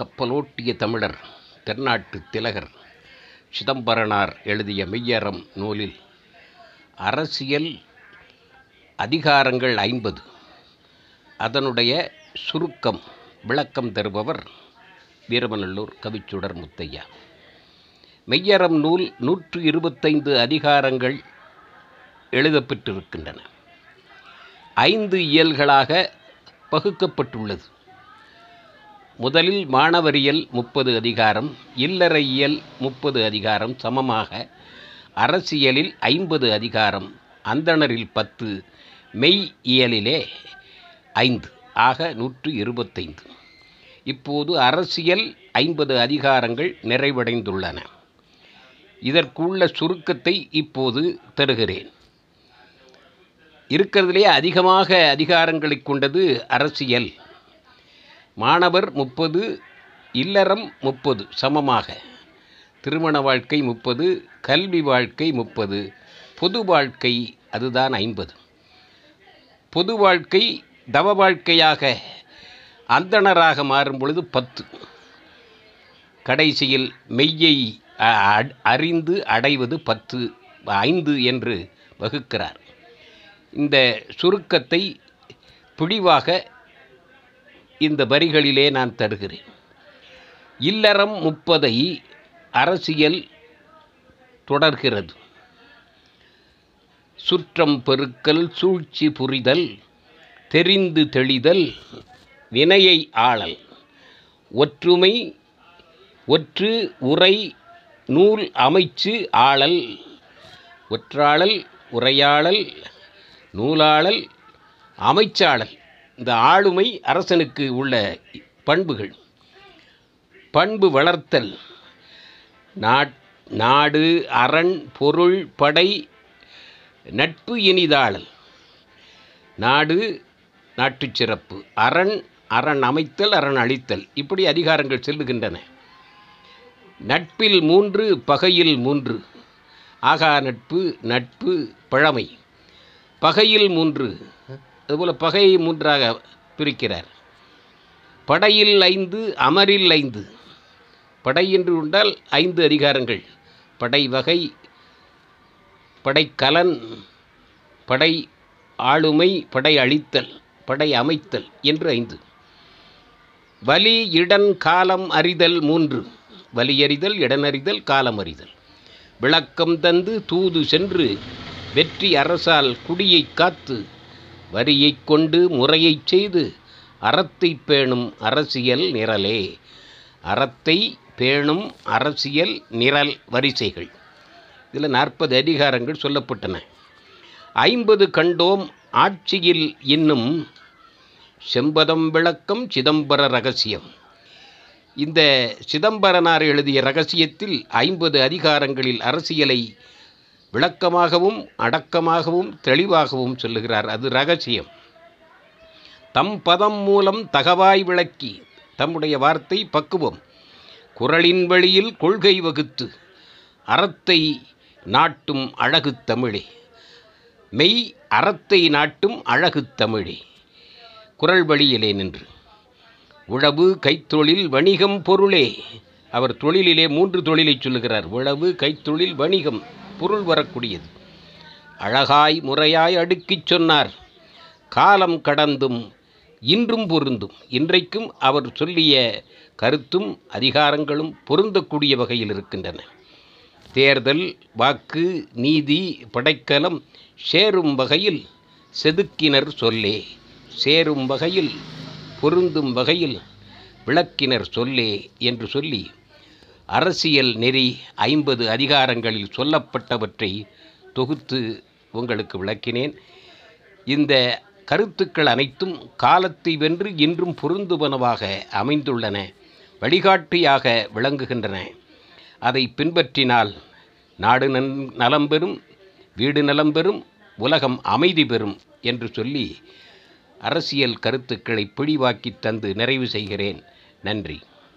கப்பலோட்டிய தமிழர் தென்னாட்டு திலகர் சிதம்பரனார் எழுதிய மெய்யறம் நூலில் அரசியல் அதிகாரங்கள் ஐம்பது. அதனுடைய சுருக்கம் விளக்கம் தருபவர் வீரமநல்லூர் கவிச்சுடர் முத்தையா. மெய்யறம் நூல் நூற்று இருபத்தைந்து அதிகாரங்கள் எழுதப்பெற்றிருக்கின்றன. ஐந்து இயல்களாக பகுக்கப்பட்டுள்ளது. முதலில் மாணவரியல் முப்பது அதிகாரம் இல்லறையியல் முப்பது அதிகாரம் சமமாக அரசியலில் ஐம்பது அதிகாரம் அந்தணரில் பத்து மெய் இயலிலே ஐந்து ஆக நூற்று இருபத்தைந்து. இப்போது அரசியல் ஐம்பது அதிகாரங்கள் நிறைவடைந்துள்ளன. இதற்குள்ள சுருக்கத்தை இப்போது தருகிறேன். இருக்கிறதுலே அதிகமாக அதிகாரங்களை கொண்டது அரசியல். மாணவர் முப்பது இல்லறம் முப்பது சமமாக. திருமண வாழ்க்கை முப்பது கல்வி வாழ்க்கை முப்பது பொது வாழ்க்கை அதுதான் ஐம்பது. பொது வாழ்க்கை தவ வாழ்க்கையாக அந்தணராக மாறும் பொழுது பத்து. கடைசியில் மெய்யை அ- அ- அறிந்து அடைவது பத்து ஐந்து என்று வகுக்கிறார். இந்த சுருக்கத்தை பிடிவாக இந்த வரிகளிலே நான் தருகிறேன். இல்லறம் முப்பதை அரசியல் தொடர்கிறது. சுற்றம் பெருக்கல் சூழ்ச்சி புரிதல் தெரிந்து தெளிதல் வினையை ஆளல். ஒற்றுமை ஒற்று உரை நூல் அமைச்சு ஆளல். ஒற்றாளல் உரையாளல் நூலாளல் அமைச்சாளல். இந்த ஆளுமை அரசனுக்கு உள்ள பண்புகள். பண்பு வளர்த்தல். நாட் நாடு அரண் பொருள் படை நட்பு இனிதாளல். நாடு நாட்டுச் சிறப்பு. அரண் அரண் அமைத்தல் அரண் அழித்தல். இப்படி அதிகாரங்கள் செல்லுகின்றன. நட்பில் மூன்று பகையில் மூன்று. ஆகா நட்பு நட்பு பழமை. பகையில் மூன்று. அதுபோல் பகையை மூன்றாக பிரிக்கிறார். படையில் ஐந்து அமரில் ஐந்து. படை என்று உண்டால் ஐந்து அதிகாரங்கள். படை வகை படைக்கலன் படை ஆளுமை படை அழித்தல் படை அமைத்தல் என்று ஐந்து. வலி இடன் காலம் அறிதல் மூன்று. வலியறிதல் இடனறிதல் காலம் அறிதல். விளக்கம் தந்து தூது சென்று வெற்றி அரசால் குடியைக் காத்து வரியைக் கொண்டு முறையைச் செய்து அறத்தை பேணும் அரசியல் நிரலே. அறத்தை பேணும் அரசியல் நிரல் வரிசைகள். இதில் நாற்பது அதிகாரங்கள் சொல்லப்பட்டன. ஐம்பது கண்டோம் ஆட்சியில் இன்னும் செம்பதம் விளக்கம் சிதம்பர ரகசியம். இந்த சிதம்பரனார் எழுதிய ரகசியத்தில் ஐம்பது அதிகாரங்களில் அரசியலை விளக்கமாகவும் அடக்கமாகவும் தெளிவாகவும் சொல்லுகிறார். அது ரகசியம். தம் பதம் மூலம் தகவாய் விளக்கி தம்முடைய வார்த்தை பக்குவம். குரலின் வழியில் கொள்கை வகுத்து அறத்தை நாட்டும் அழகு தமிழே. மெய் அறத்தை நாட்டும் அழகு தமிழே. குரல் வழியிலே நின்று. உழவு கைத்தொழில் வணிகம் பொருளே. அவர் தொழிலிலே மூன்று தொழிலை சொல்லுகிறார். உழவு கைத்தொழில் வணிகம். பொருள் வரக்கூடியது. அழகாய் முறையாய் அடுக்கிச் சொன்னார். காலம் கடந்தும் இன்றும் பொருந்தும். இன்றைக்கும் அவர் சொல்லிய கருத்தும் அதிகாரங்களும் பொருந்தக்கூடிய வகையில் இருக்கின்றன. தேர்தல் வாக்கு நீதி படைக்கலம் சேரும் வகையில் செதுக்கினர் சொல்லே. சேரும் வகையில் பொருந்தும் வகையில் விளக்கினர் சொல்லே என்று சொல்லி அரசியல் நெறி ஐம்பது அதிகாரங்களில் சொல்லப்பட்டவற்றை தொகுத்து உங்களுக்கு விளக்கினேன். இந்த கருத்துக்கள் அனைத்தும் காலத்தை வென்று இன்றும் பொருந்துவனவாக அமைந்துள்ளன வழிகாட்டியாக விளங்குகின்றன. அதை பின்பற்றினால் நாடு நன் நலம் பெறும் வீடு நலம் பெறும் உலகம் அமைதி பெறும் என்று சொல்லி அரசியல் கருத்துக்களை பிடிவாக்கி தந்து நிறைவு செய்கிறேன். நன்றி.